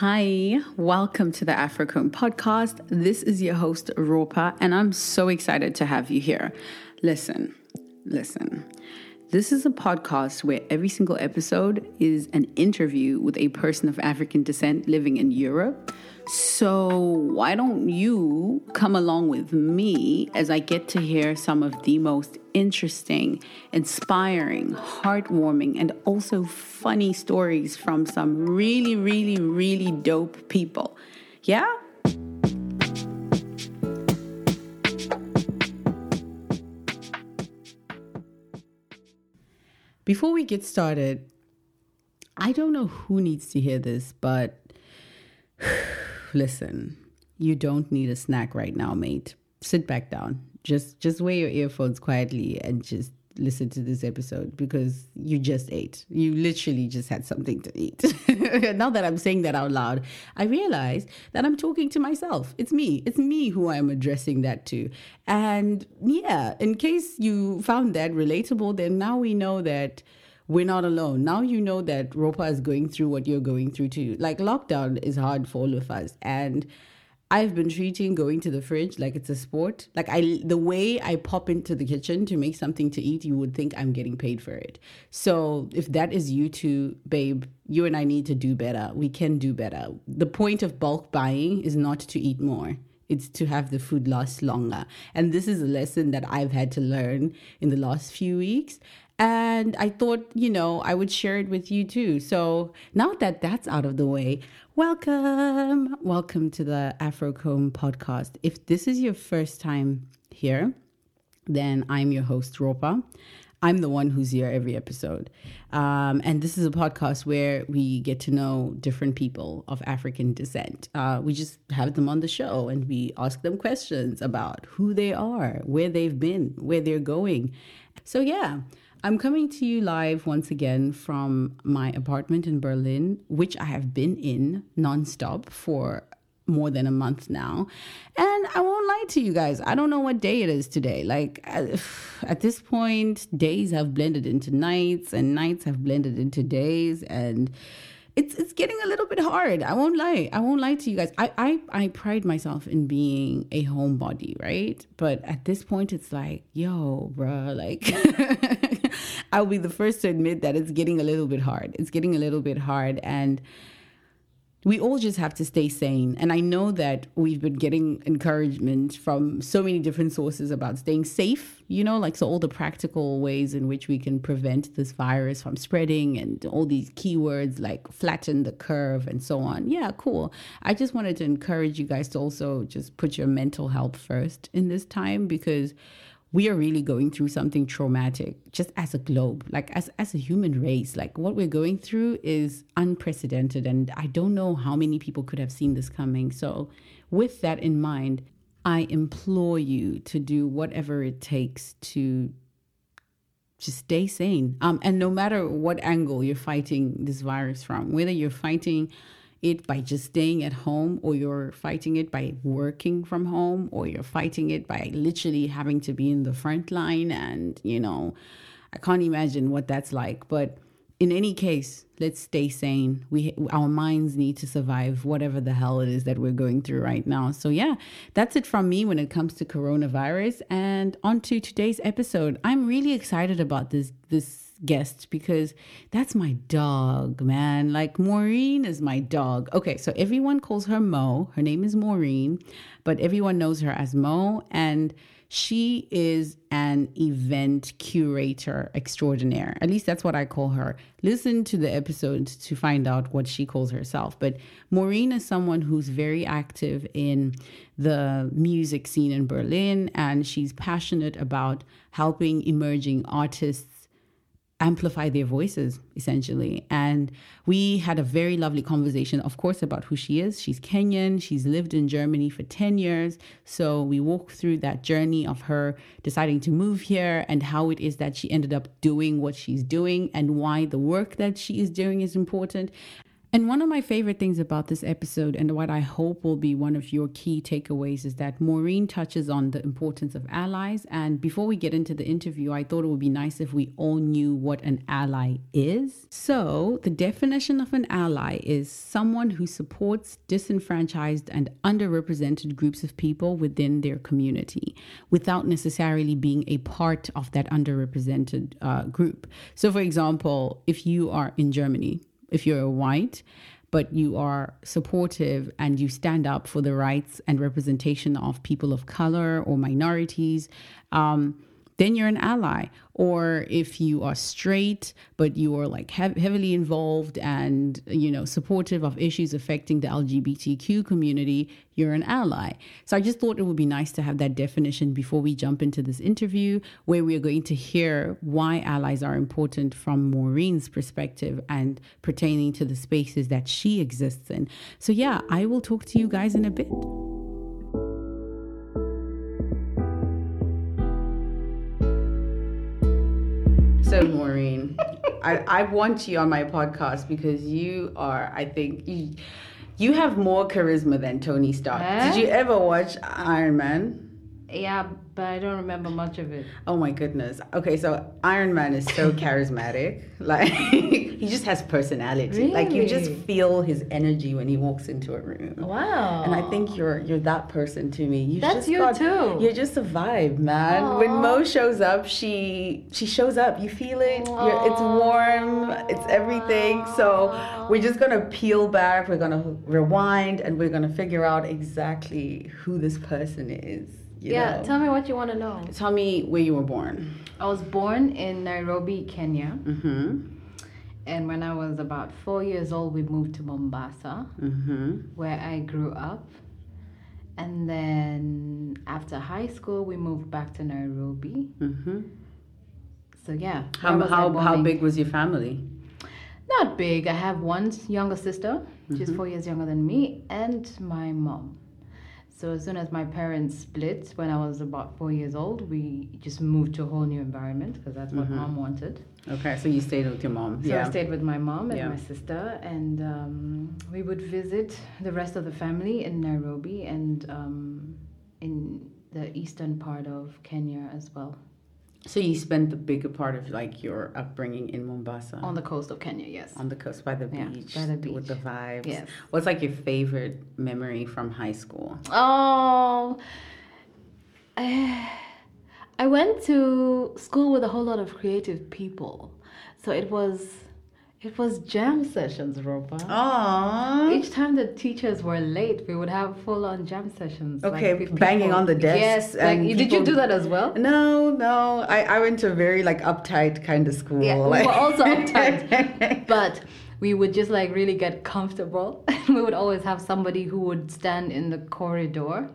Hi, welcome to the Afrocomb podcast. This is your host, Ropa, and I'm so excited to have you here. Listen, listen. This is a podcast where every single episode is an interview with a person of African descent living in Europe. So, why don't you come along with me as I get to hear some of the most interesting, inspiring, heartwarming, and also funny stories from some really, really, really dope people? Yeah? Before we get started, I don't know who needs to hear this, but listen, you don't need a snack right now, mate. Sit back down. Just just wear your earphones quietly and just listen to this episode because you just ate. You literally just had something to eat. now that I'm saying that out loud, I realize that I'm talking to myself. It's me. It's me who I'm addressing that to. And yeah, in case you found that relatable, then now we know that we're not alone. Now you know that Ropa is going through what you're going through too. Like lockdown is hard for all of us. And I've been treating going to the fridge like it's a sport. Like I the way I pop into the kitchen to make something to eat, you would think I'm getting paid for it. So if that is you too, babe, you and I need to do better. We can do better. The point of bulk buying is not to eat more. It's to have the food last longer. And this is a lesson that I've had to learn in the last few weeks. And I thought, you know, I would share it with you too. So now that that's out of the way, welcome. Welcome to the Afrocomb podcast. If this is your first time here, then I'm your host, Ropa. I'm the one who's here every episode. Um, and this is a podcast where we get to know different people of African descent. Uh, we just have them on the show and we ask them questions about who they are, where they've been, where they're going. So, yeah. I'm coming to you live once again from my apartment in Berlin, which I have been in nonstop for more than a month now. And I won't lie to you guys, I don't know what day it is today. Like at this point, days have blended into nights and nights have blended into days and it's it's getting a little bit hard. I won't lie. I won't lie to you guys. I I, I pride myself in being a homebody, right? But at this point, it's like, yo, bruh, like I'll be the first to admit that it's getting a little bit hard. It's getting a little bit hard, and we all just have to stay sane. And I know that we've been getting encouragement from so many different sources about staying safe, you know, like so all the practical ways in which we can prevent this virus from spreading and all these keywords like flatten the curve and so on. Yeah, cool. I just wanted to encourage you guys to also just put your mental health first in this time because we are really going through something traumatic just as a globe like as, as a human race. Like what we're going through is unprecedented and i don't know how many people could have seen this coming. So with that in mind i implore you to do whatever it takes to just stay sane. Um, and no matter what angle you're fighting this virus from whether you're fighting it by just staying at home, or you're fighting it by working from home, or you're fighting it by literally having to be in the front line. And, you know, I can't imagine what that's like. But in any case, let's stay sane. We our minds need to survive whatever the hell it is that we're going through right now. So yeah, that's it from me when it comes to coronavirus. And on to today's episode. I'm really excited about this this guest because that's my dog, man. Like Maureen is my dog. Okay, so everyone calls her Mo. Her name is Maureen, but everyone knows her as Mo and she is an event curator extraordinaire. At least that's what I call her. Listen to the episode to find out what she calls herself. But Maureen is someone who's very active in the music scene in Berlin, and she's passionate about helping emerging artists amplify their voices essentially. And we had a very lovely conversation of course about who she is. She's kenyan. She's lived in germany for 10 years. So we walked through that journey of her deciding to move here and how it is that she ended up doing what she's doing and why the work that she is doing is important And one of my favorite things about this episode, and what I hope will be one of your key takeaways, is that Maureen touches on the importance of allies. And before we get into the interview, I thought it would be nice if we all knew what an ally is. So, the definition of an ally is someone who supports disenfranchised and underrepresented groups of people within their community without necessarily being a part of that underrepresented uh, group. So, for example, if you are in Germany, if you're white, but you are supportive and you stand up for the rights and representation of people of color or minorities, um, then you're an ally. Or if you are straight, but you are like hev- heavily involved and, you know, supportive of issues affecting the LGBTQ community, you're an ally. So I just thought it would be nice to have that definition before we jump into this interview, where we are going to hear why allies are important from Maureen's perspective and pertaining to the spaces that she exists in. So, yeah, I will talk to you guys in a bit. So, Maureen, I, I want you on my podcast because you are, I think, you, you have more charisma than Tony Stark. Huh? Did eh? you ever watch Iron Man? Yeah, but I don't remember much of it. Oh my goodness. Okay, so Iron Man is so charismatic. Like he just has personality. Really? Like you just feel his energy when he walks into a room. Wow. And I think you're you're that person to me. You That's just you got, too. You're just a vibe, man. When Mo shows up, she she shows up. You feel it. It's warm. It's everything. So we're just gonna peel back. We're gonna rewind, and we're gonna figure out exactly who this person is. Yeah, know? tell me what you want to know. Tell me where you were born. I was born in Nairobi, Kenya, Mm-hmm. and when I was about four years old, we moved to Mombasa, Mm-hmm. where I grew up. And then after high school, we moved back to Nairobi. Mm-hmm. So yeah. How where was I how how big was your family? Not big. I have one younger sister. Mm-hmm. She's four years younger than me, and my mom. So as soon as my parents split, when I was about four years old, we just moved to a whole new environment because that's what mom wanted. Okay, so you stayed with your mom. So Mm-hmm. yeah. I stayed with my mom and Yeah. my sister, and um, we would visit the rest of the family in Nairobi and um, in the eastern part of Kenya as well, So you spent the bigger part of like your upbringing in Mombasa, on the coast of Kenya. Yes. on the coast by the Yeah, beach, by the with the vibes. Yes. What's like your favorite memory from high school? Oh, um, I I went to school with a whole lot of creative people, so it was it was jam sessions, Ropa. Aww. Each time the teachers were late, we would have full on jam sessions. like, Okay, with banging people- on the desk. Yes, like, and did you do that as well? No, no. I, I went to a very like uptight kind of school. Yeah, we were also uptight, but we would just like really get comfortable. we would always have somebody who would stand in the corridor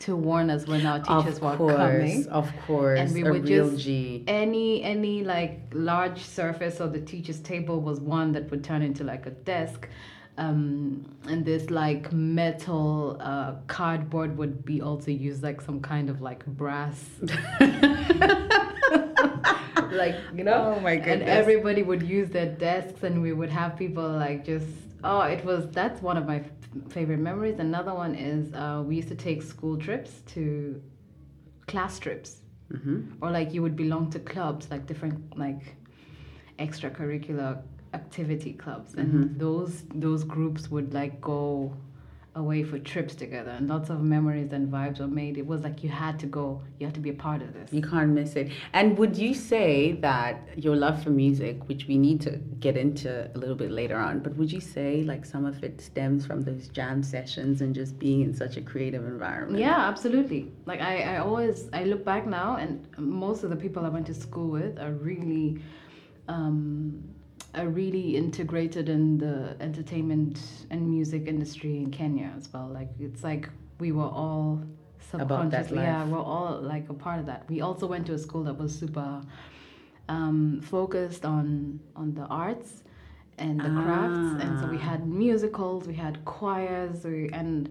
to warn us when our teachers of were course, coming. of course, And we a would real just G. any any like large surface of the teacher's table was one that would turn into like a desk. Um, and this like metal uh, cardboard would be also used like some kind of like brass like you know Oh my goodness. and everybody would use their desks and we would have people like just oh it was that's one of my f- favorite memories. Another one is uh, we used to take school trips to class trips. Hmm or like you would belong to clubs like different like extracurricular activity clubs. And Mm-hmm. those those groups would like go away for trips together and lots of memories and vibes were made it was like you had to go you had to be a part of this You can't miss it. And would you say that your love for music, which we need to get into a little bit later on, but would you say like some of it stems from those jam sessions and just being in such a creative environment? Yeah, absolutely. Like I, I always I look back now and most of the people I went to school with are really um are really integrated in the entertainment and music industry in Kenya as well. Like it's like we were all subconsciously yeah, we're all like a part of that. We also went to a school that was super um, focused on on the arts and the crafts and so we Ah. had musicals, we had choirs, we, and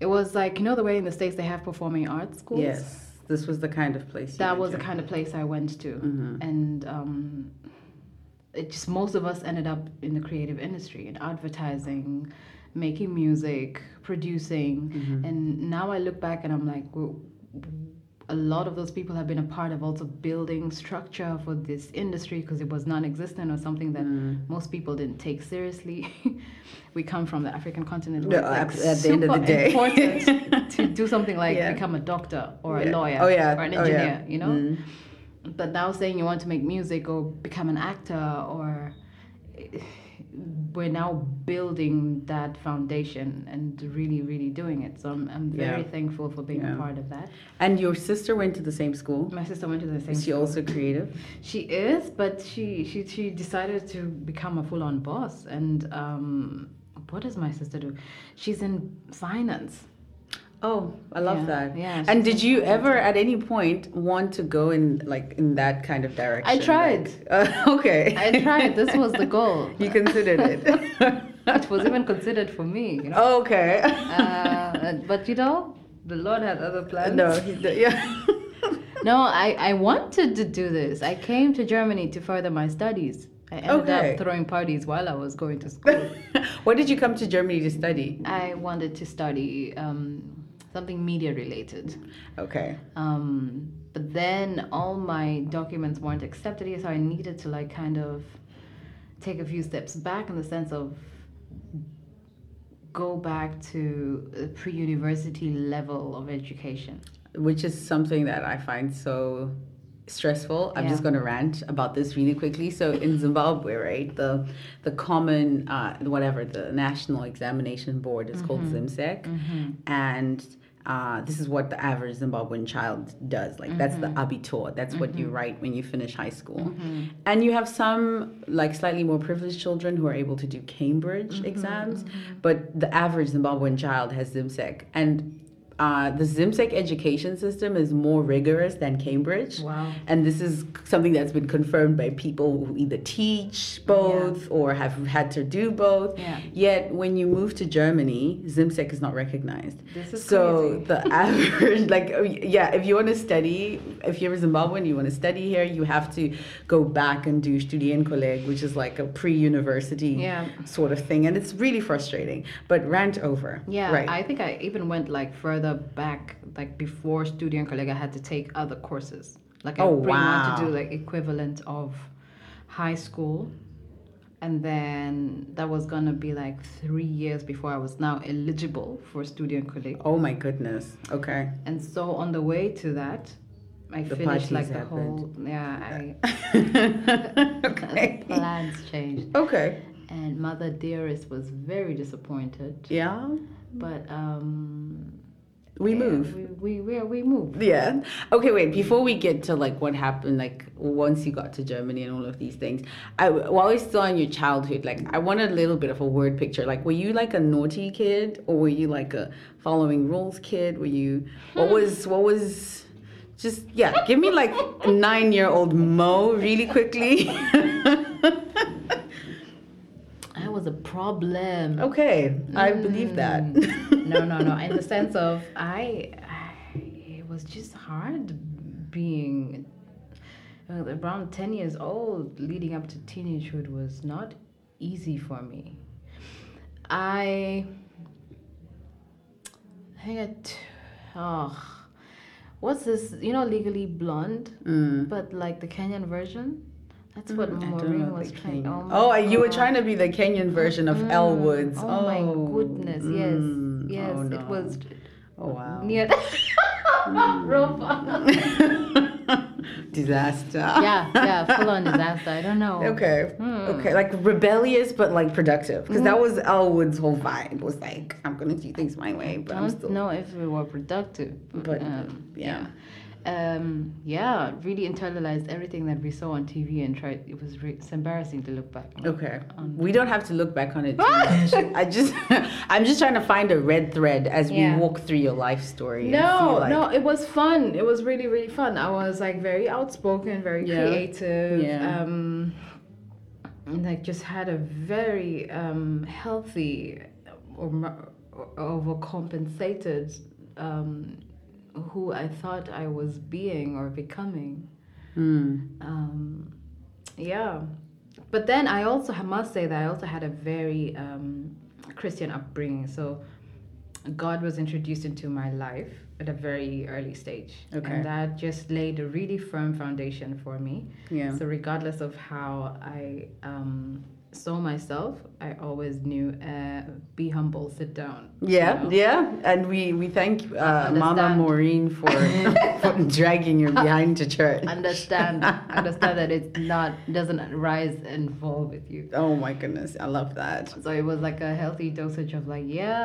it was like you know the way in the states they have performing arts schools. Yes. This was the kind of place. that was the kind of place I went to, Mhm. and um, it just most of us ended up in the creative industry in advertising making music producing Mm-hmm. and now i look back and i'm like a lot of those people have been a part of also building structure for this industry because it was non-existent or something that Mm. most people didn't take seriously we come from the african continent it's like at- at the end of the day. important to do something like Yeah. become a doctor or Yeah. a lawyer Oh, yeah. or an Oh, engineer you know Mm. But now saying you want to make music or become an actor or we're now building that foundation and really really doing it so i'm, I'm very Yeah. thankful for being Yeah. a part of that And your sister went to the same school. my sister went to the same Is she school. also creative? she is but she she, she decided to become a full-on boss and um, what does my sister do she's in finance Oh, I love Yeah, that. yeah, And did you ever, at any point, want to go in like in that kind of direction? I tried. Like, uh, okay. i tried this was the goal you considered it. it was even considered for me you know okay. uh, but you know the lord had other plans no. He, d- yeah. No, I, I wanted to do this. I came to Germany to further my studies. I ended Okay. up throwing parties while I was going to school. what did you come to Germany to study? I wanted to study um, something media related. Okay. Um, but then all my documents weren't accepted here, so I needed to like kind of take a few steps back in the sense of go back to pre-university level of education. Which is something that I find so stressful. I'm Yeah. just going to rant about this really quickly. So in Zimbabwe, right, the the common uh, whatever the national examination board is called ZIMSEC, and uh, this is what the average Zimbabwean child does. Like that's the mm-hmm. abitur. That's what you mm-hmm. write when you finish high school. Mm-hmm. And you have some like slightly more privileged children who are able to do Cambridge exams, but the average Zimbabwean child has ZIMSEC and. Uh, the ZIMSEC education system is more rigorous than Cambridge. Wow. And this is something that's been confirmed by people who either teach both or have had to do both. Yeah. Yet when you move to Germany, ZIMSEC is not recognized. This is so crazy. the average, like, oh, yeah, if you want to study, if you're a Zimbabwean, you want to study here, you have to go back and do Studienkolleg, which is like a pre-university Yeah. sort of thing, and it's really frustrating. But rant over. Yeah, right. I think I even went like further back, like before Studienkolleg, I had to take other courses. Like I Oh, pretty much wow. to do like equivalent of high school, and then that was gonna be like three years before I was now eligible for Studienkolleg. oh my goodness. Okay. And so on the way to that, I The finished like the happened. whole yeah. I okay. plans changed, Okay. and Mother Dearest was very disappointed. Yeah. But um, We yeah, move. We we we, we moved. Yeah. Okay, wait. Before we get to like what happened, like once you got to Germany and all of these things, I while we're still on your childhood, like I want a little bit of a word picture. Like, were you like a naughty kid, or were you like a following rules kid? Were you? What hmm. was what was? Just yeah, give me like nine year old Mo really quickly. I was a problem. okay, I believe that. no, no, no. In the sense of I, I it was just hard being uh, around ten years old, leading up to teenagehood was not easy for me. I, I think it. Oh, what's this? You know, Legally Blonde, Mm. but like the Kenyan version. That's what I don't Maureen was trying. Kenyan- my Oh, you were trying to be the Kenyan version of Elle Woods. Oh, my goodness, yes, mm, yes, oh, it was Oh wow. near. Ropa. Disaster. yeah, yeah, full on disaster. I don't know. Okay. Hmm. Okay. Like rebellious, but like productive, because that was Elle Woods' whole vibe. Was like, I'm gonna do things my way, but I I'm still. know if we were productive, But, um, yeah. yeah, um, yeah, really internalized everything that we saw on TV and tried. It was re- it's embarrassing to look back. on. Okay. We don't have to look back on it too much. I just, I'm just trying to find a red thread as Yeah. we walk through your life story. No, like- no, it was fun. It was really, really fun. I was like very outspoken, very Yeah. creative. Yeah. Um, and, like just had a very um, healthy or or overcompensated um, who I thought I was being or becoming. Hmm. Um, yeah, but then I also must say that I also had a very um, Christian upbringing. So God was introduced into my life at a very early stage. Okay. And that just laid a really firm foundation for me. Yeah. So regardless of how I um, saw myself, I always knew uh, be humble, sit down. you Yeah, know? yeah, and we we thank uh, Mama Maureen for, for dragging you behind to church. Understand, understand that it's not doesn't rise and fall with you. Oh my goodness, I love that. So it was like a healthy dosage of like, yeah,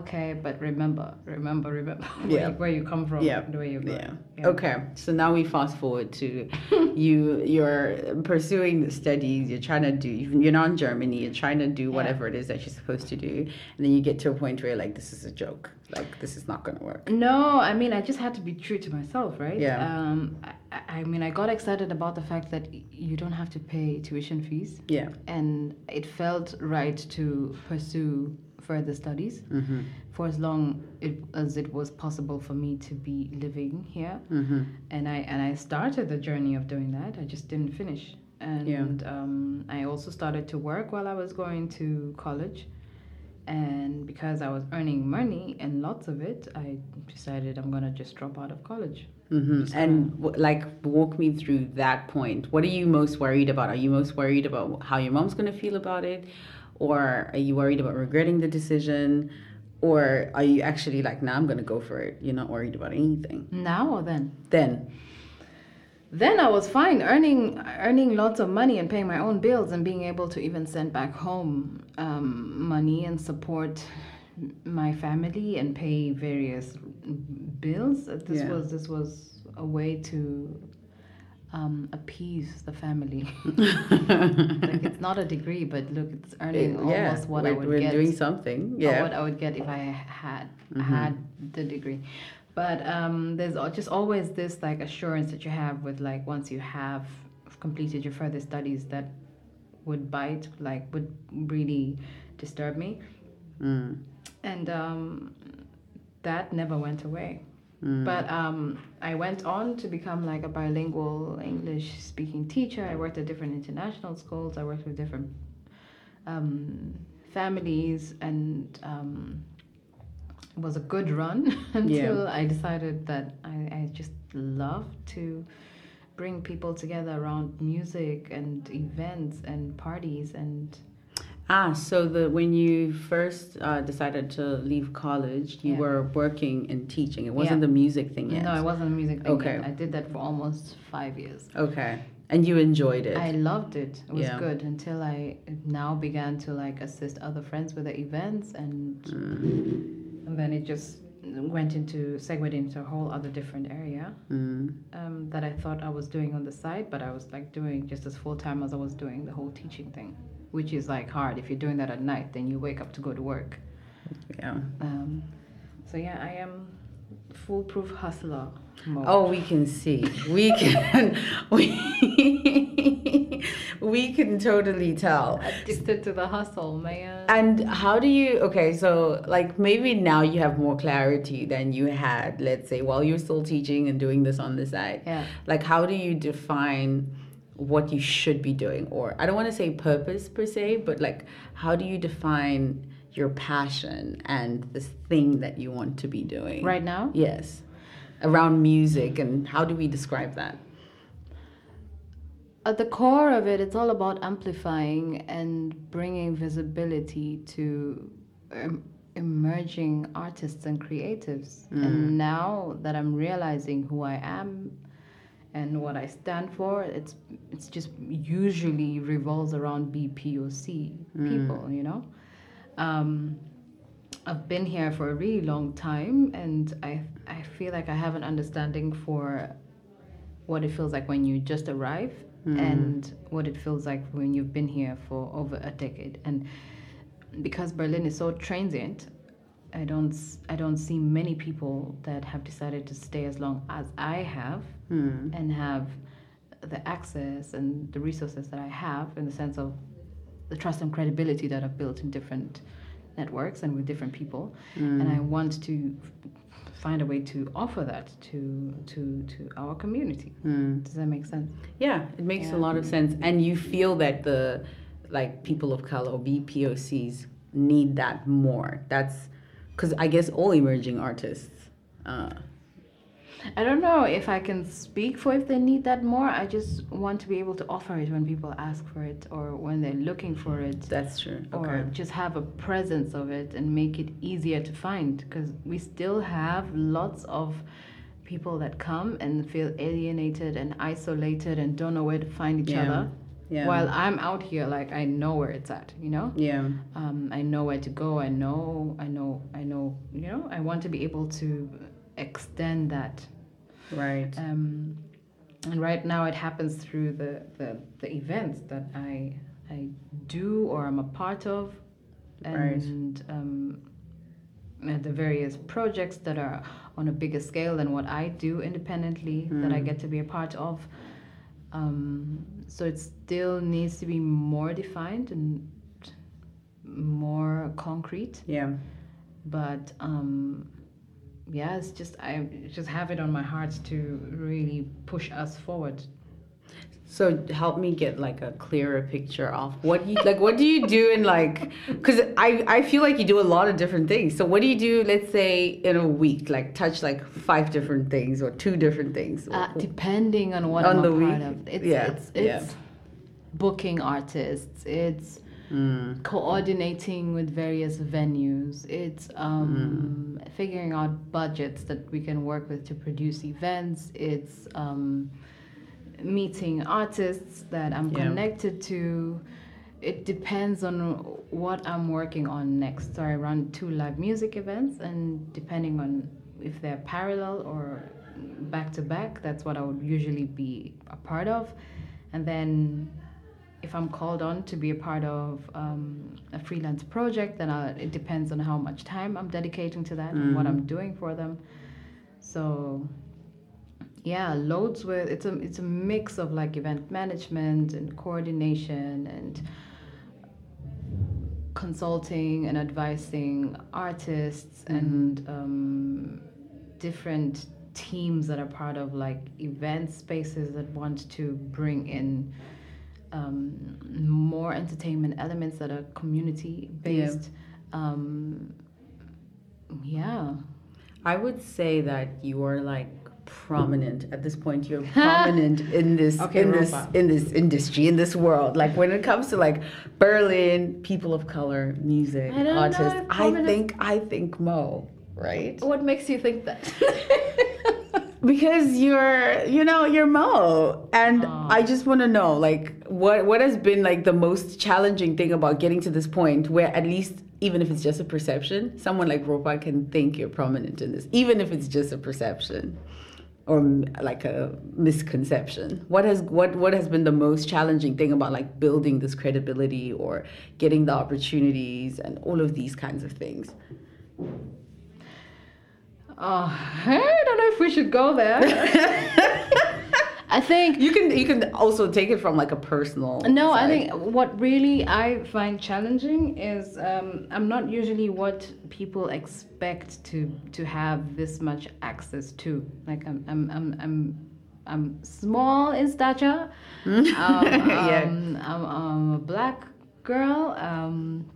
okay, but remember, remember, remember where, Yeah. you, where you come from, Yeah, where you're Yeah. Yeah. Okay. So now we fast forward to you. You're pursuing the studies. You're trying to do. You're not in Germany. You're trying to do whatever it is that you're supposed to do, and then you get to a point where you're like, this is a joke. Like this is not going to work. No, I mean, I just had to be true to myself, right? Yeah. Um, I, I mean, I got excited about the fact that you don't have to pay tuition fees, Yeah. and it felt right to pursue further studies Mhm. for as long it, as it was possible for me to be living here. Mhm. and I and I started the journey of doing that. I just didn't finish, and Yeah. um, I also started to work while I was going to college. And because I was earning money and lots of it, I decided I'm gonna just drop out of college. hmm And w- like, walk me through that point. What are you most worried about? Are you most worried about how your mom's going to feel about it, or are you worried about regretting the decision, or are you actually like, nah, I'm going to go for it? You're not worried about anything. Now or then? Then, Then I was fine earning earning lots of money and paying my own bills and being able to even send back home um, money and support my family and pay various bills. This Yeah. was this was a way to um, appease the family. like it's not a degree, but look, it's earning yeah, almost what we're, I would we're get doing something. Yeah. what I would get if I had Mhm. had the degree. But um, there's just always this like assurance that you have with like once you have completed your further studies that would bite like would really disturb me, Mm, and um, that never went away. mm. But um, I went on to become like a bilingual English speaking teacher. I worked at different international schools. I worked with different um, families, and um, it was a good run until I decided that I, I just love to bring people together around music and events and parties and Ah, so the when you first uh, decided to leave college, you Yeah. were working and teaching. It wasn't Yeah. the music thing yet. no, it wasn't the music thing. Okay. yet. I did that for almost five years. Okay, and you enjoyed it. I loved it. It was Yeah. good until I now began to like assist other friends with the events and Mm, and then it just went into segued into a whole other different area mm. um, that I thought I was doing on the side, but I was like doing just as full time as I was doing the whole teaching thing, which is like hard. If you're doing that at night, then you wake up to go to work. Yeah. Um, so yeah, I am foolproof hustler. Oh, we can see. We can. We. we can totally tell. addicted to the hustle, man. And how do you? Okay, so like maybe now you have more clarity than you had. Let's say while you're still teaching and doing this on the side. yeah. Like, how do you define what you should be doing? Or I don't want to say purpose per se, but like, how do you define your passion and this thing that you want to be doing? Right now, Yes. Around music, and how do we describe that? at the core of it, it's all about amplifying and bringing visibility to um, emerging artists and creatives. And now that I'm realizing who I am and what I stand for, it's it's just usually revolves around BPOC people, you know. Um, I've been here for a really long time, and I I feel like I have an understanding for what it feels like when you just arrive and what it feels like when you've been here for over a decade. And because Berlin is so transient, I don't I don't see many people that have decided to stay as long as I have Hmm. and have the access and the resources that I have in the sense of the trust and credibility that I've built in different networks and with different people. And I want to find a way to offer that to to to our community. Mm. Does that make sense? Yeah, it makes Yeah. a lot of sense. And you feel that the like people of color or BPOCs need that more. That's because I guess all emerging artists. Uh, I don't know if I can speak for if they need that more. I just want to be able to offer it when people ask for it or when they're looking for it. that's true. Or Okay. just have a presence of it and make it easier to find because we still have lots of people that come and feel alienated and isolated and don't know where to find each Yeah. other. Yeah. While I'm out here, like I know where it's at, you know. yeah. Um, I know where to go. I know. I know. I know. You know. I want to be able to extend that Right. um, and right now it happens through the, the, the events that I I do or I'm a part of, Right. and um, the various projects that are on a bigger scale than what I do independently that I Mm. get to be a part of. Um, so it still needs to be more defined and more concrete Yeah. but um yeah it's just i just have it on my heart to really push us forward So help me get like a clearer picture of what you like. What do you do in like? Because I I feel like you do a lot of different things. So what do you do? Let's say in a week, like touch like five different things or two different things. uh, depending on what On I'm the a week, part of it's yeah, it's yeah. it's booking artists it's Mm. coordinating with various venues. It's um figuring out budgets that we can work with to produce events. It's um meeting artists that i'm Yeah. connected to. It depends on what i'm working on next. So i run two live music events and depending on if they're parallel or back to back that's what i would usually be a part of. And then if I'm called on to be a part of um, a freelance project, then i it depends on how much time I'm dedicating to that and what I'm doing for them. So, yeah, loads with it's a it's a mix of like event management and coordination and consulting and advising artists and um, different teams that are part of like event spaces that want to bring in um, more entertainment elements that are community based. Um, yeah. I would say that you are like prominent at this point. You're prominent in this Okay, in this in this industry in this world. Like when it comes to like Berlin, people of color, music, I artists. I think I think Mo, right? What makes you think that? Because you're, you know, you're Mo, and. I just want to know, like, what what has been like the most challenging thing about getting to this point where at least, even if it's just a perception, someone like Ropa can think you're prominent in this, even if it's just a perception or like a misconception. What has what what has been the most challenging thing about like building this credibility or getting the opportunities and all of these kinds of things? Oh, I don't know if we should go there. I think You can you can also take it from like a personal. No, I think what really I find challenging is um, I'm not usually what people expect to to have this much access to. Like I'm I'm I'm I'm, I'm small in stature. um, Yeah. um, I'm, I'm a black girl. Um,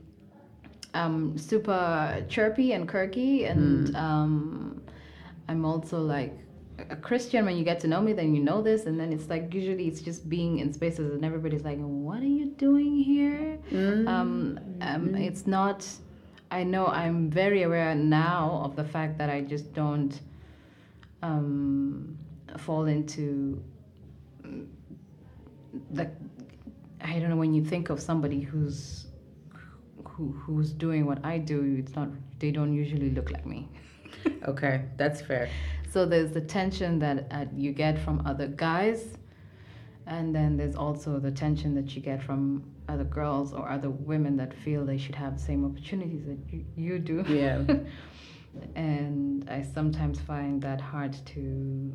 I'm super chirpy and quirky, and um, I'm also like a Christian. When you get to know me, then you know this, and then it's like usually it's just being in spaces, and everybody's like, "What are you doing here?" Um, um, it's not. I know I'm very aware now of the fact that I just don't um, fall into the. I don't know when you think of somebody who's who who's doing what I do. It's not. They don't usually look like me. Okay, that's fair. So there's the tension that uh, you get from other guys, and then there's also the tension that you get from other girls or other women that feel they should have the same opportunities that you, you do. Yeah. and I sometimes find that hard to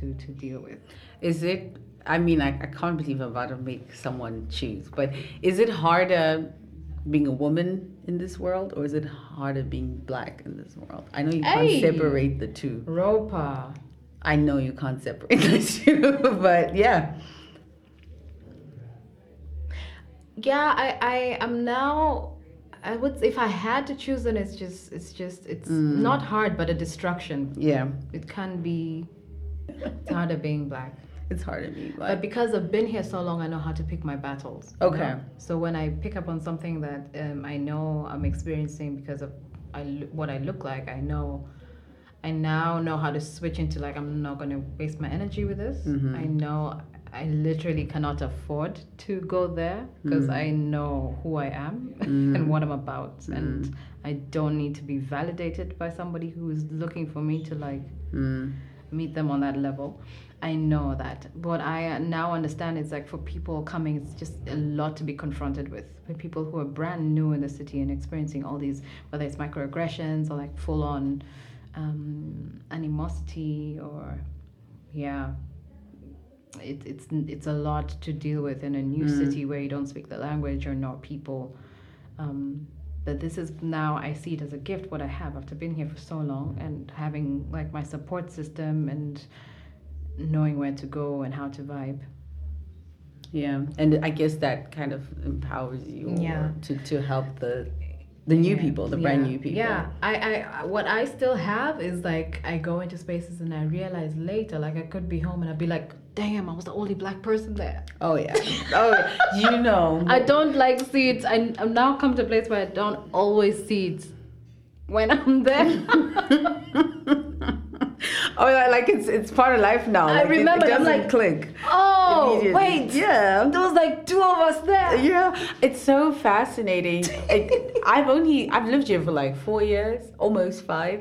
to to deal with. Is it? I mean, I, I can't believe I'm about to make someone choose, but is it harder being a woman in this world, or is it harder being black in this world? I know you can't Hey. separate the two. Ropa. I know you can't separate the two, but yeah. Yeah, I, I am now. I would if I had to choose, then it's just it's just it's mm. not hard, but a destruction. Yeah. It can be. It's harder being black. It's hard to be But because I've been here so long, I know how to pick my battles. Okay. know? So when I pick up on something that um, I know I'm experiencing because of I, what I look like, I know. I now know how to switch into like I'm not going to waste my energy with this. Mhm. I know I literally cannot afford to go there because Mm. I know who I am Mm. and what I'm about, and I don't need to be validated by somebody who is looking for me to like Mm. meet them on that level. I know that. What I now understand is like for people coming, it's just a lot to be confronted with. For people who are brand new in the city and experiencing all these, whether it's microaggressions or like full on um, animosity or, yeah. It, it's it's a lot to deal with in a new Mm. city where you don't speak the language or not people. Um, but this is now I see it as a gift what I have after being here for so long and having like my support system and knowing where to go and how to vibe. Yeah, and I guess that kind of empowers you Yeah. to, to help the the new Yeah, people, the brand new people. Yeah, I, I, what I still have is like I go into spaces and I realize later, like I could be home and I'd be like, damn, I was the only black person there. Oh yeah. Oh, you know. I don't like seats. I, I'm now come to a place where I don't always see it when I'm there. oh, yeah, like it's it's part of life now. I Like, remember, It, I'm doesn't like- click. oh, wait. Yeah. There was like two of us there. Yeah, it's so fascinating. It, I've only I've lived here for like four years, almost five,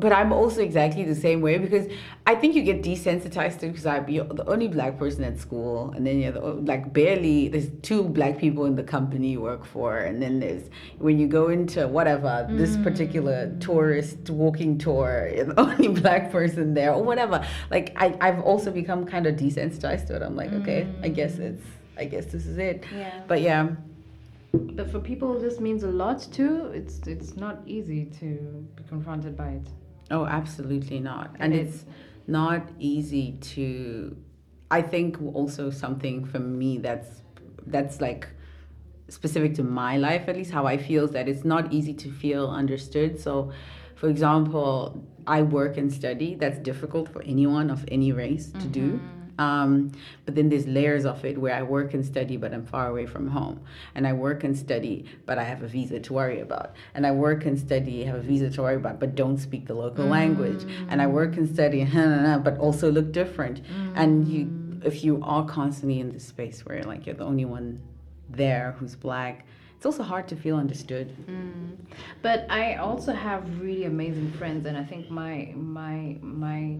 but I'm also exactly the same way because I think you get desensitized to because I'm the only black person at school, and then you're the, like barely there's two black people in the company you work for, and then there's when you go into whatever this mm. particular tourist walking tour, you're the only black person there or whatever. Like I I've also become kind of desensitized to it. I'm like, okay, I guess mm. it's I guess this is it. Yeah. But yeah, But for people, this means a lot too. It's it's not easy to be confronted by it. Oh, absolutely not. And It it's not easy to. I think also something for me that's that's like specific to my life at least how I feel is that it's not easy to feel understood. So, for example, I work and study. That's difficult for anyone of any race to do. Mm-hmm. Um, but then there's layers of it where I work and study, but I'm far away from home. And I work and study, but I have a visa to worry about. And I work and study, have a visa to worry about, but don't speak the local mm. language. And I work and study, but also look different. Mm. And you, if you are constantly in this space where like you're the only one there who's black, it's also hard to feel understood. Mm. But I also have really amazing friends, and I think my my my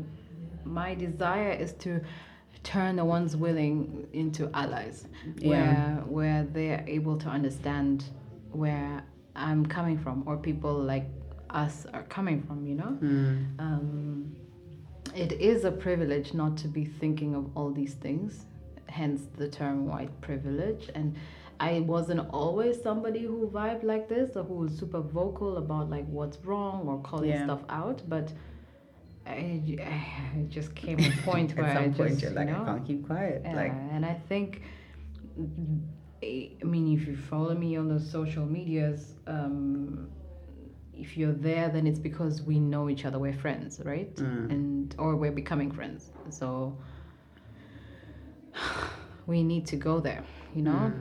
my desire is to turn the ones willing into allies, Yeah. where where they're able to understand where I'm coming from, or people like us are coming from. You know. Um, it is a privilege not to be thinking of all these things, hence the term white privilege. And I wasn't always somebody who vibed like this or who was super vocal about like what's wrong or calling Yeah. stuff out, but I, I just came a point where At some I point, just you're like, you know, I can't keep quiet. yeah, Like, and I think, I mean, if you follow me on the social medias, um, if you're there, then it's because we know each other. We're friends, right? Mm. And or we're becoming friends. So we need to go there. You know.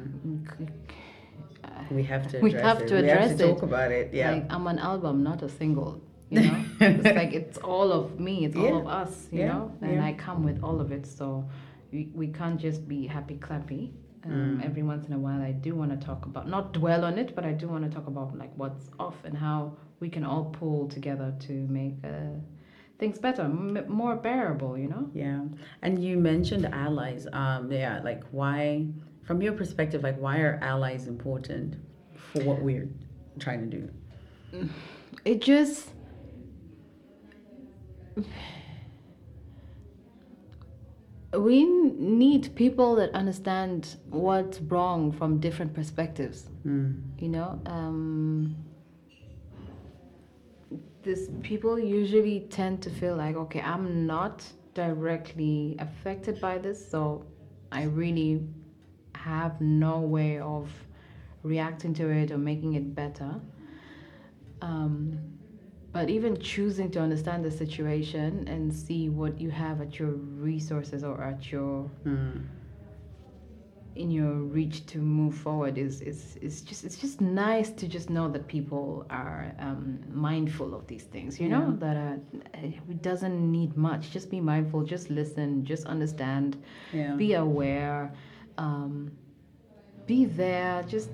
we have to We address have it. to we have address to it. talk about it. Yeah. Like I'm an album, not a single. You know, it's like it's all of me. It's Yeah. all of us. You Yeah, know, and yeah. I come with all of it. So we, we can't just be happy clappy. Mm. Um, Every once in a while, I do want to talk about not dwell on it, but I do want to talk about like what's off and how we can all pull together to make uh, things better, m- more bearable. You know. Yeah, and you mentioned allies. Um, yeah, like why, from your perspective, like why are allies important for what we're trying to do? it just we need people that understand what's wrong from different perspectives. Mm. You know, um, this people usually tend to feel like, okay, I'm not directly affected by this, so I really have no way of reacting to it or making it better. Um, but even choosing to understand the situation and see what you have at your resources or at your Mm. in your reach to move forward is is, is just it's just nice to just know that people are um, mindful of these things you know Yeah. that uh, it doesn't need much just be mindful just listen just understand Yeah. be aware um, be there just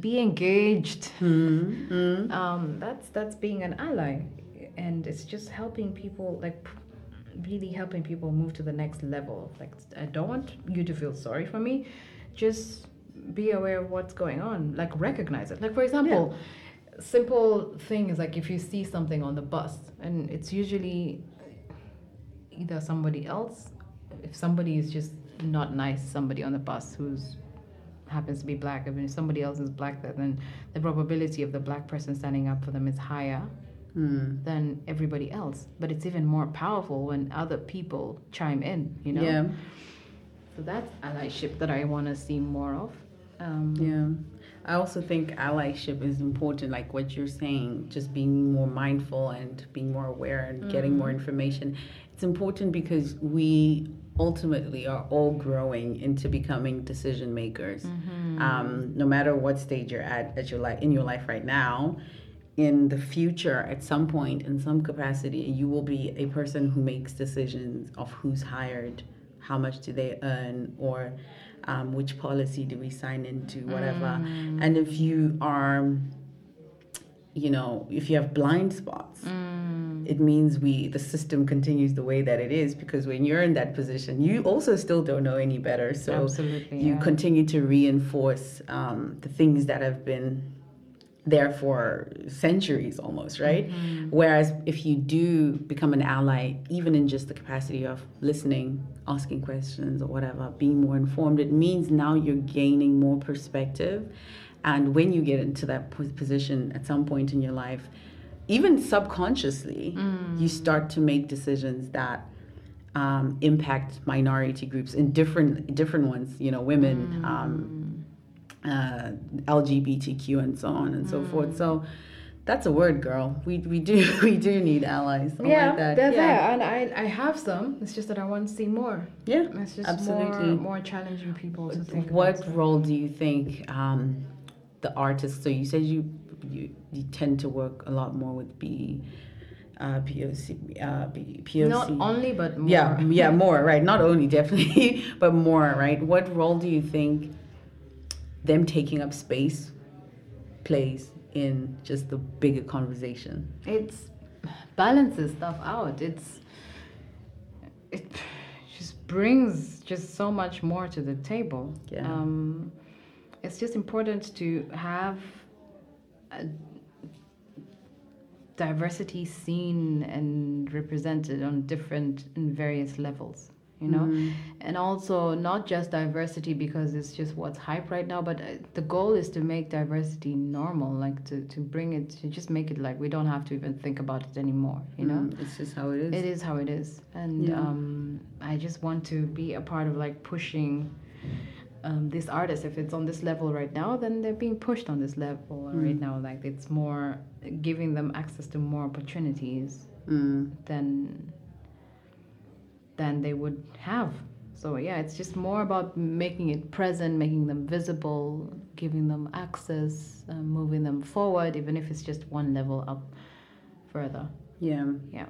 be engaged. Mm. Mm. um, that's that's being an ally. And it's just helping people like really helping people move to the next level. Like i don't want you to feel sorry for me. Just be aware of what's going on. Like recognize it. Like for example simple thing is like if you see something on the bus and it's usually either somebody else if somebody is just not nice somebody on the bus who's happens to be black I mean, if somebody else is black then the probability of the black person standing up for them is higher Mm. than everybody else but it's even more powerful when other people chime in you know Yeah. so that's allyship that i want to see more of um, Yeah. I also think allyship is important, like what you're saying, just being more mindful and being more aware and getting more information. It's important because we ultimately are all growing into becoming decision makers. Um, no matter what stage you're at at your life in your life right now, in the future, at some point, in some capacity, you will be a person who makes decisions of who's hired, how much do they earn, or um, which policy do we sign into, whatever. And if you are, you know, if you have blind spots, it means we the system continues the way that it is because when you're in that position, you also still don't know any better. So Absolutely, you yeah. continue to reinforce um, the things that have been there for centuries almost, right? Mm-hmm. Whereas if you do become an ally, even in just the capacity of listening, asking questions, or whatever, being more informed, it means now you're gaining more perspective. And when you get into that position at some point in your life, even subconsciously, Mm. you start to make decisions that um, impact minority groups in different different ones. You know, women, Mm. um, uh, LGBTQ, and so on and so Mm. forth. So that's a word, girl. We we do we do need allies. Yeah like that. they're yeah. there and I, I have some it's just that i want to see more Yeah, it's just absolutely. more more challenging people to think What role do you think um, the artists? So you said you, you you tend to work a lot more with B, uh, POC, uh, B, POC. not only but more Yeah, yeah, more right. Not only definitely, but more right. What role do you think them taking up space plays in just the bigger conversation? it's balances stuff out it's it just brings just so much more to the table Yeah. um, it's just important to have diversity seen and represented on different and various levels you know Mm-hmm. and also not just diversity because it's just what's hype right now but uh, the goal is to make diversity normal like to, to bring it to just make it like we don't have to even think about it anymore you know Mm, it's just how it is. it is how it is and Yeah. um, i just want to be a part of like pushing um, this artist if it's on this level right now then they're being pushed on this level right now. Like it's more giving them access to more opportunities Mm. than than they would have. So yeah it's just more about making it present making them visible giving them access uh, moving them forward even if it's just one level up further. Yeah. yeah.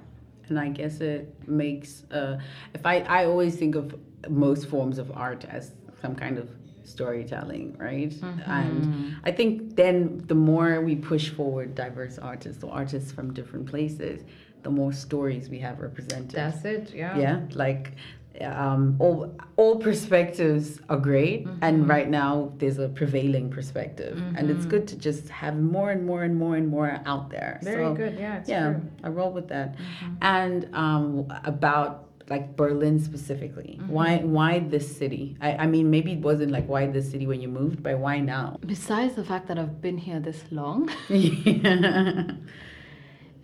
And I guess it makes uh, if I I always think of most forms of art as some kind of storytelling, right? And I think then the more we push forward diverse artists or artists from different places, the more stories we have represented. That's it. Yeah. yeah, like um, all all perspectives are great, Mm-hmm. and right now there's a prevailing perspective, and it's good to just have more and more and more and more out there. Very So, good. Yeah. Yeah, True. Mm-hmm. I roll with that. And um, about like Berlin specifically. Mm-hmm. Why why this city? I, I mean maybe it wasn't like why this city when you moved, but why now? Besides the fact that I've been here this long, yeah.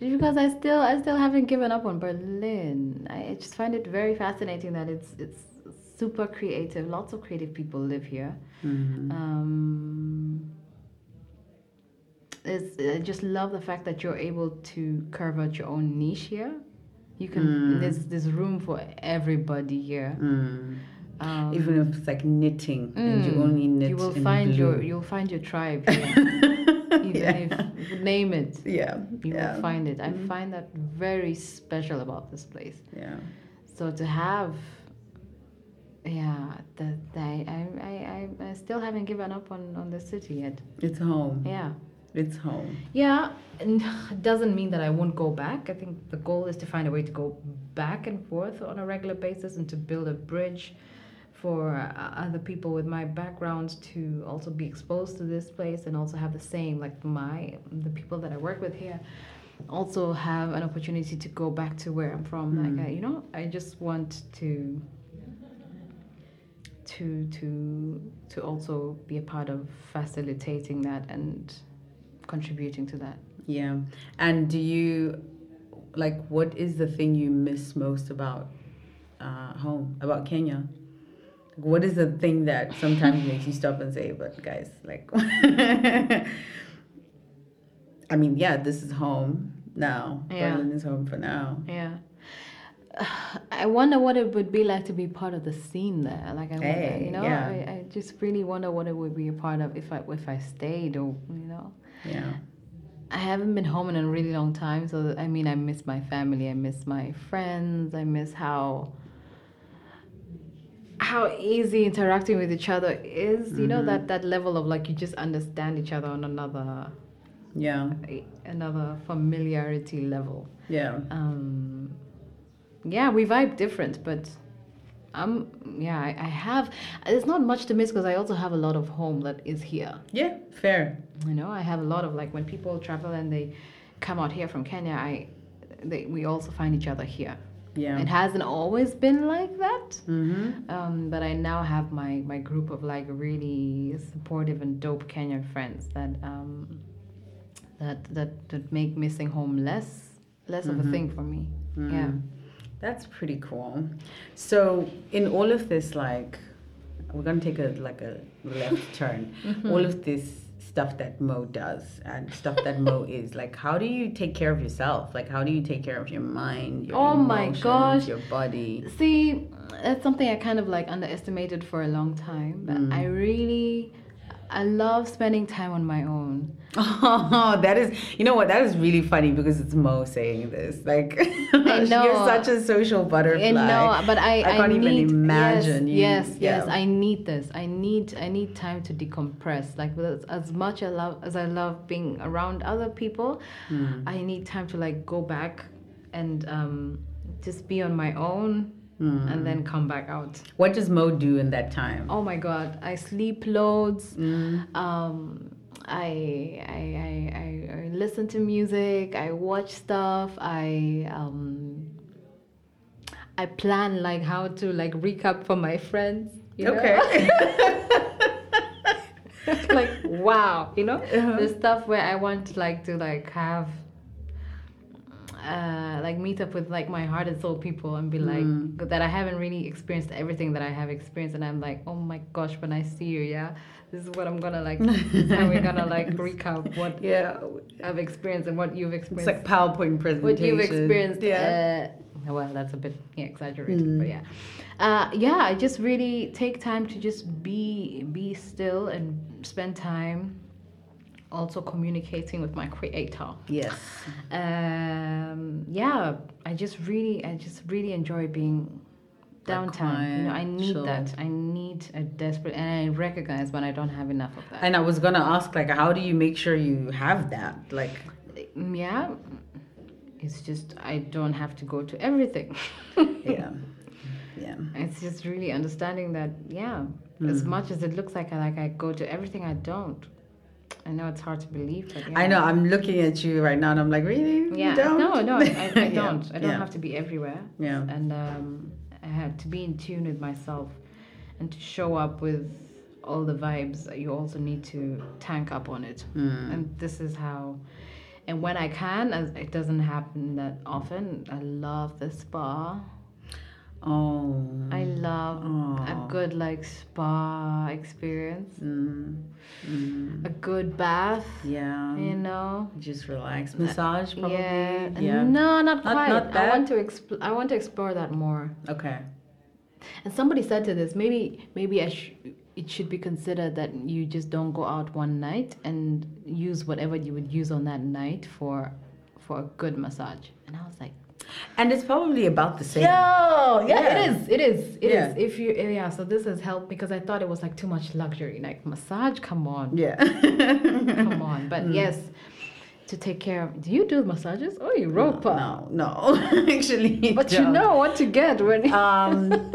because I still I still haven't given up on Berlin. I just find it very fascinating that it's it's super creative. Lots of creative people live here. Mhm. Um, it's, I just love the fact that you're able to carve out your own niche here. You can Mm. there's there's room for everybody here. Mm. Um, Even if it's like knitting and you mm, only knit you will in find your blue. you'll find your tribe. Even yeah. if name it, yeah. you yeah. will find it. I Mhm. find that very special about this place. Yeah. So to have, yeah, that I I, I, I- I still haven't given up on on the city yet. It's home. Yeah. It's home. Yeah, and it doesn't mean that I won't go back. I think the goal is to find a way to go back and forth on a regular basis and to build a bridge for uh, other people with my background to also be exposed to this place and also have the same like my the people that I work with here also have an opportunity to go back to where I'm from. Mm. Like I, you know, I just want to to to to also be a part of facilitating that and contributing to that. Yeah. And do you like what is the thing you miss most about uh, home, about Kenya? What is the thing that sometimes makes you stop and say, but guys, like I mean, yeah, this is home now. Yeah. Berlin is home for now. Yeah. I wonder what it would be like to be part of the scene there. Like I wonder, Hey, you know, yeah. I, I just really wonder what it would be a part of if I if I stayed or you know. Yeah. I haven't been home in a really long time, so I mean I miss my family, I miss my friends, I miss how how easy interacting with each other is. You know that that level of like you just understand each other on another Yeah. another familiarity level. Yeah. um yeah we vibe different but um yeah I, I have there's not much to miss because i also have a lot of home that is here Yeah. Fair. you know i have a lot of like when people travel and they come out here from kenya i they, we also find each other here Yeah. it hasn't always been like that Mm-hmm. um, but I now have my, my group of like really supportive and dope Kenyan friends that um, that that that make missing home less less of a Mhm. thing for me. Yeah. That's pretty cool. So in all of this, like, we're gonna take a like a left turn. Mm-hmm. All of this stuff that Mo does and stuff that Mo is like, how do you take care of yourself? Like, how do you take care of your mind? Your Oh my emotions, gosh. your body. See, that's something I kind of like underestimated for a long time. But Mm. I really I love spending time on my own. Oh, that is, you know what? That is really funny because it's Mo saying this. Like, I know. you're such a social butterfly. And no, but I, I can't even need, imagine Yes, you- yes, yes. I need this. I need I need time to decompress. Like as much I love as I love being around other people, Hmm. I need time to like go back and um, just be on my own Hmm. and then come back out. What does Mo do in that time? Oh my god, I sleep loads. Mm. Um, I, I, I, I, listen to music. I watch stuff. I um, I plan like how to like recap for my friends. You know? Okay. like wow, you know, Uh-huh. the stuff where I want like to like have. Uh, like meet up with like my heart and soul people and be like Mm. that I haven't really experienced everything that I have experienced and I'm like oh my gosh when I see you yeah this is what I'm gonna like this how we're gonna like recap what yeah. I've experienced and what you've experienced It's like PowerPoint presentation. what you've experienced Yeah. uh, well that's a bit yeah, exaggerated Mm. but yeah uh, yeah I just really take time to just be be still and spend time also communicating with my creator. Yes. um, yeah I just really I just really enjoy being downtown. You know I need chill. that. I need a desperate and I recognize when I don't have enough of that. And I was gonna ask, like, how do you make sure you have that? Like, Mm, yeah. It's just i don't have to go to everything. Yeah, yeah. it's just really understanding that yeah as much as it looks like I, like i go to everything i don't i know it's hard to believe but yeah. I know. I'm looking at you right now, and I'm like, really? yeah You don't? no no i, I, don't i don't yeah. have to be everywhere Yeah. and um I had to be in tune with myself and to show up with all the vibes. You also need to tank up on it, Mm. and this is how. And when I can, as it doesn't happen that often. I love the spa. Oh. I love Aw. a good like spa experience, Mm. Mm. a good bath. Yeah. You know, Just relax. Massage, probably. yeah. Yeah. No, not Not- quite. not I want to explore. I want to explore that more. Okay. And somebody said to this, maybe maybe I sh- it should be considered that you just don't go out one night and use whatever you would use on that night for for a good massage. And I was like, And it's probably about the same. no, yeah, Yeah. it is, it is, it is. Yeah. If you yeah, so this has helped because I thought it was like too much luxury, like massage. Come on, Yeah. come on. But yes, to take care of. Do you do massages? Oh, you rope up. No, no. Actually. But you don't. know what to get when. Um,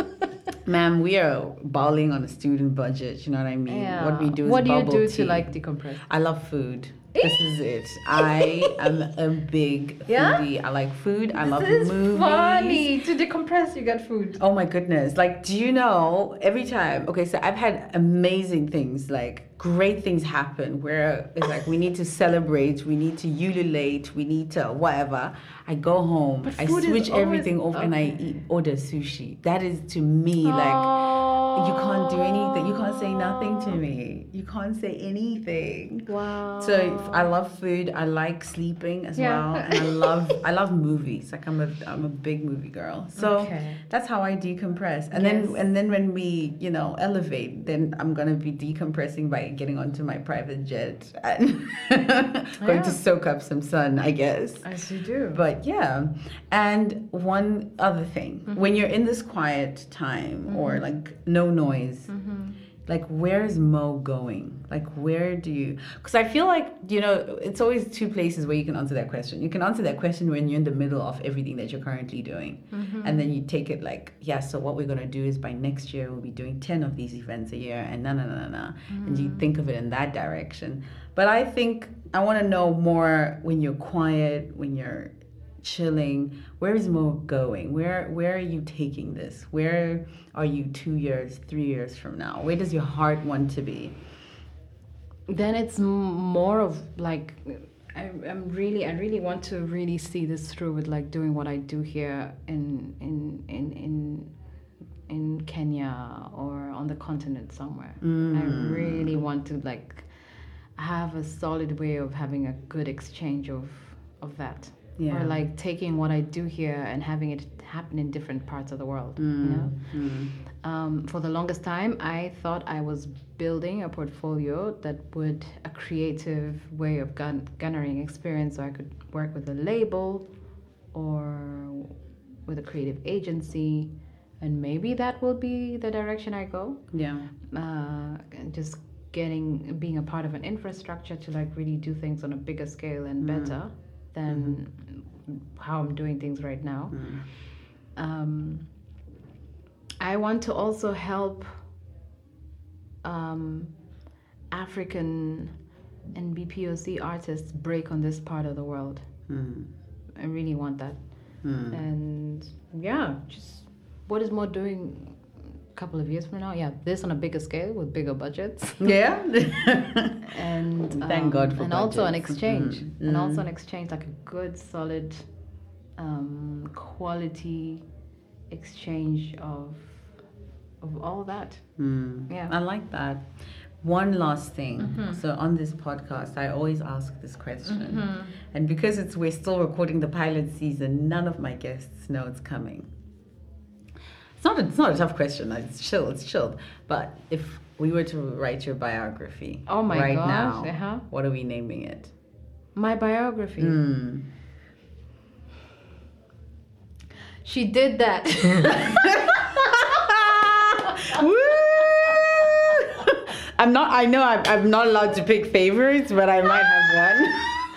ma'am, we are balling on a student budget. You know what I mean? yeah. What we do is What do you do tea. to like decompress? I love food. This is it. I am a big Yeah? foodie. I like food. I love this is movies. funny. To decompress, you get food. Oh my goodness. Like, do you know every time? Okay, so I've had amazing things, like great things happen where it's like we need to celebrate, we need to ululate, we need to whatever. I go home, I switch everything off and I eat order sushi. That is to me like you can't do anything. You can't say nothing to me. You can't say anything. Wow. So if- I love food. I like sleeping as Yeah. well, and I love I love movies. Like I'm a I'm a big movie girl. So Okay. that's how I decompress. And Yes. then and then when we you know elevate, then I'm gonna be decompressing by getting onto my private jet and going Yeah. to soak up some sun, I guess. As you do. But yeah, and one other thing, Mm-hmm. when you're in this quiet time or like no noise, Mm-hmm. Like where's Mo going? Like where do you? Because I feel like you know it's always two places where you can answer that question. You can answer that question when you're in the middle of everything that you're currently doing, Mm-hmm. and then you take it like yeah. So what we're gonna do is by next year we'll be doing ten of these events a year, and na na na na na, and you think of it in that direction. But I think I want to know more when you're quiet, when you're chilling. Where is mo going? Where where are you taking this? Where are you two years three years from now? Where does your heart want to be? Then it's more of like I, I'm really I really want to really see this through with like doing what I do here in in in in in Kenya or on the continent somewhere. I mm. really want to like have a solid way of having a good exchange of of that. Yeah. Or like taking what I do here and having it happen in different parts of the world. You know? Mm. Um, for the longest time, I thought I was building a portfolio that would a creative way of gun- garnering experience, so I could work with a label or with a creative agency, and maybe that will be the direction I go. yeah Uh, just getting being a part of an infrastructure to like really do things on a bigger scale and better than how I'm doing things right now. Um, I want to also help um, African and BPOC artists break on this part of the world. Mm. I really want that. Mm. And yeah, just what is Mo doing couple of years from now? Yeah, this on a bigger scale with bigger budgets. yeah and Thank God for and also an budgets. exchange Mhm. and also Mhm. an exchange like a good solid um, quality exchange of of all that Mm. Yeah. I like that. One last thing. Mm-hmm. So on this podcast, I always ask this question, Mm-hmm. and because it's we're still recording the pilot season, none of my guests know it's coming. It's not. A, it's not a tough question. It's chill. It's chilled. But if we were to write your biography, Oh my right gosh, now, uh-huh. what are we naming it? my biography Mm. she did that I'm not. I know I'm, I'm not allowed to pick favorites, but I might have one.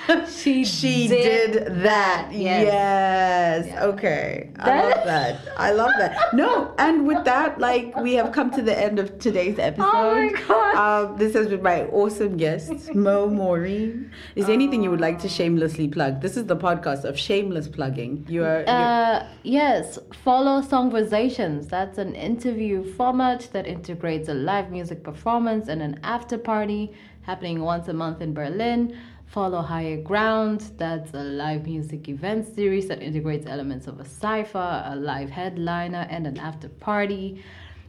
she she did did, that. Yes. Yes. Yeah. Okay. I love that. I love that. No, and with that, like we have come to the end of today's episode. Oh my God. Um, this has been my awesome guest, Mo Maureen. Is there anything you would like to shamelessly plug? This is the podcast of shameless plugging. You are. Uh, yes, follow Songversations. That's an interview format that integrates a live music performance and an after party happening once a month in Berlin. Follow Higher Ground. That's a live music event series that integrates elements of a cipher, a live headliner, and an after party.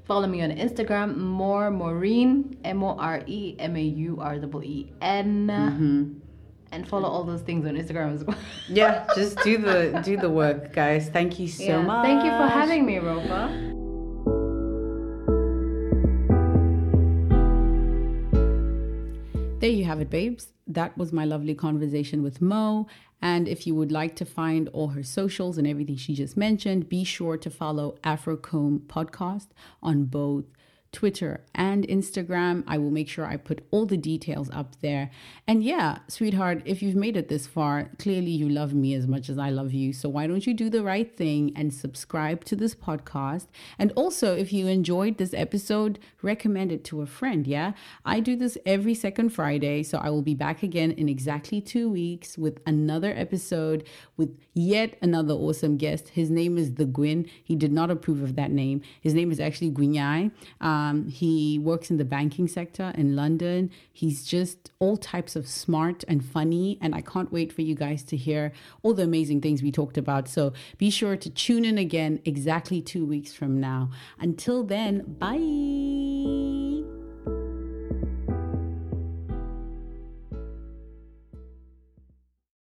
Follow me on Instagram, more Maureen, M O R E M A U R E E N. Mm-hmm. And follow all those things on Instagram as well. yeah, just do the do the work, guys. Thank you so Yeah. much. Thank you for having me, Ropa. There you have it, babes. That was my lovely conversation with Mo. And if you would like to find all her socials and everything she just mentioned, be sure to follow Afrocomb Podcast on both Twitter and Instagram. I will make sure I put all the details up there. And yeah, sweetheart, if you've made it this far, clearly you love me as much as I love you. So why don't you do the right thing and subscribe to this podcast? And also, if you enjoyed this episode, recommend it to a friend. Yeah, I do this every second Friday. So I will be back again in exactly two weeks with another episode with yet another awesome guest. His name is The Gwyn. He did not approve of that name. His name is actually Gwinyai. Uh, Um, he works in the banking sector in London. He's just all types of smart and funny. And I can't wait for you guys to hear all the amazing things we talked about. So be sure to tune in again exactly two weeks from now. Until then, bye.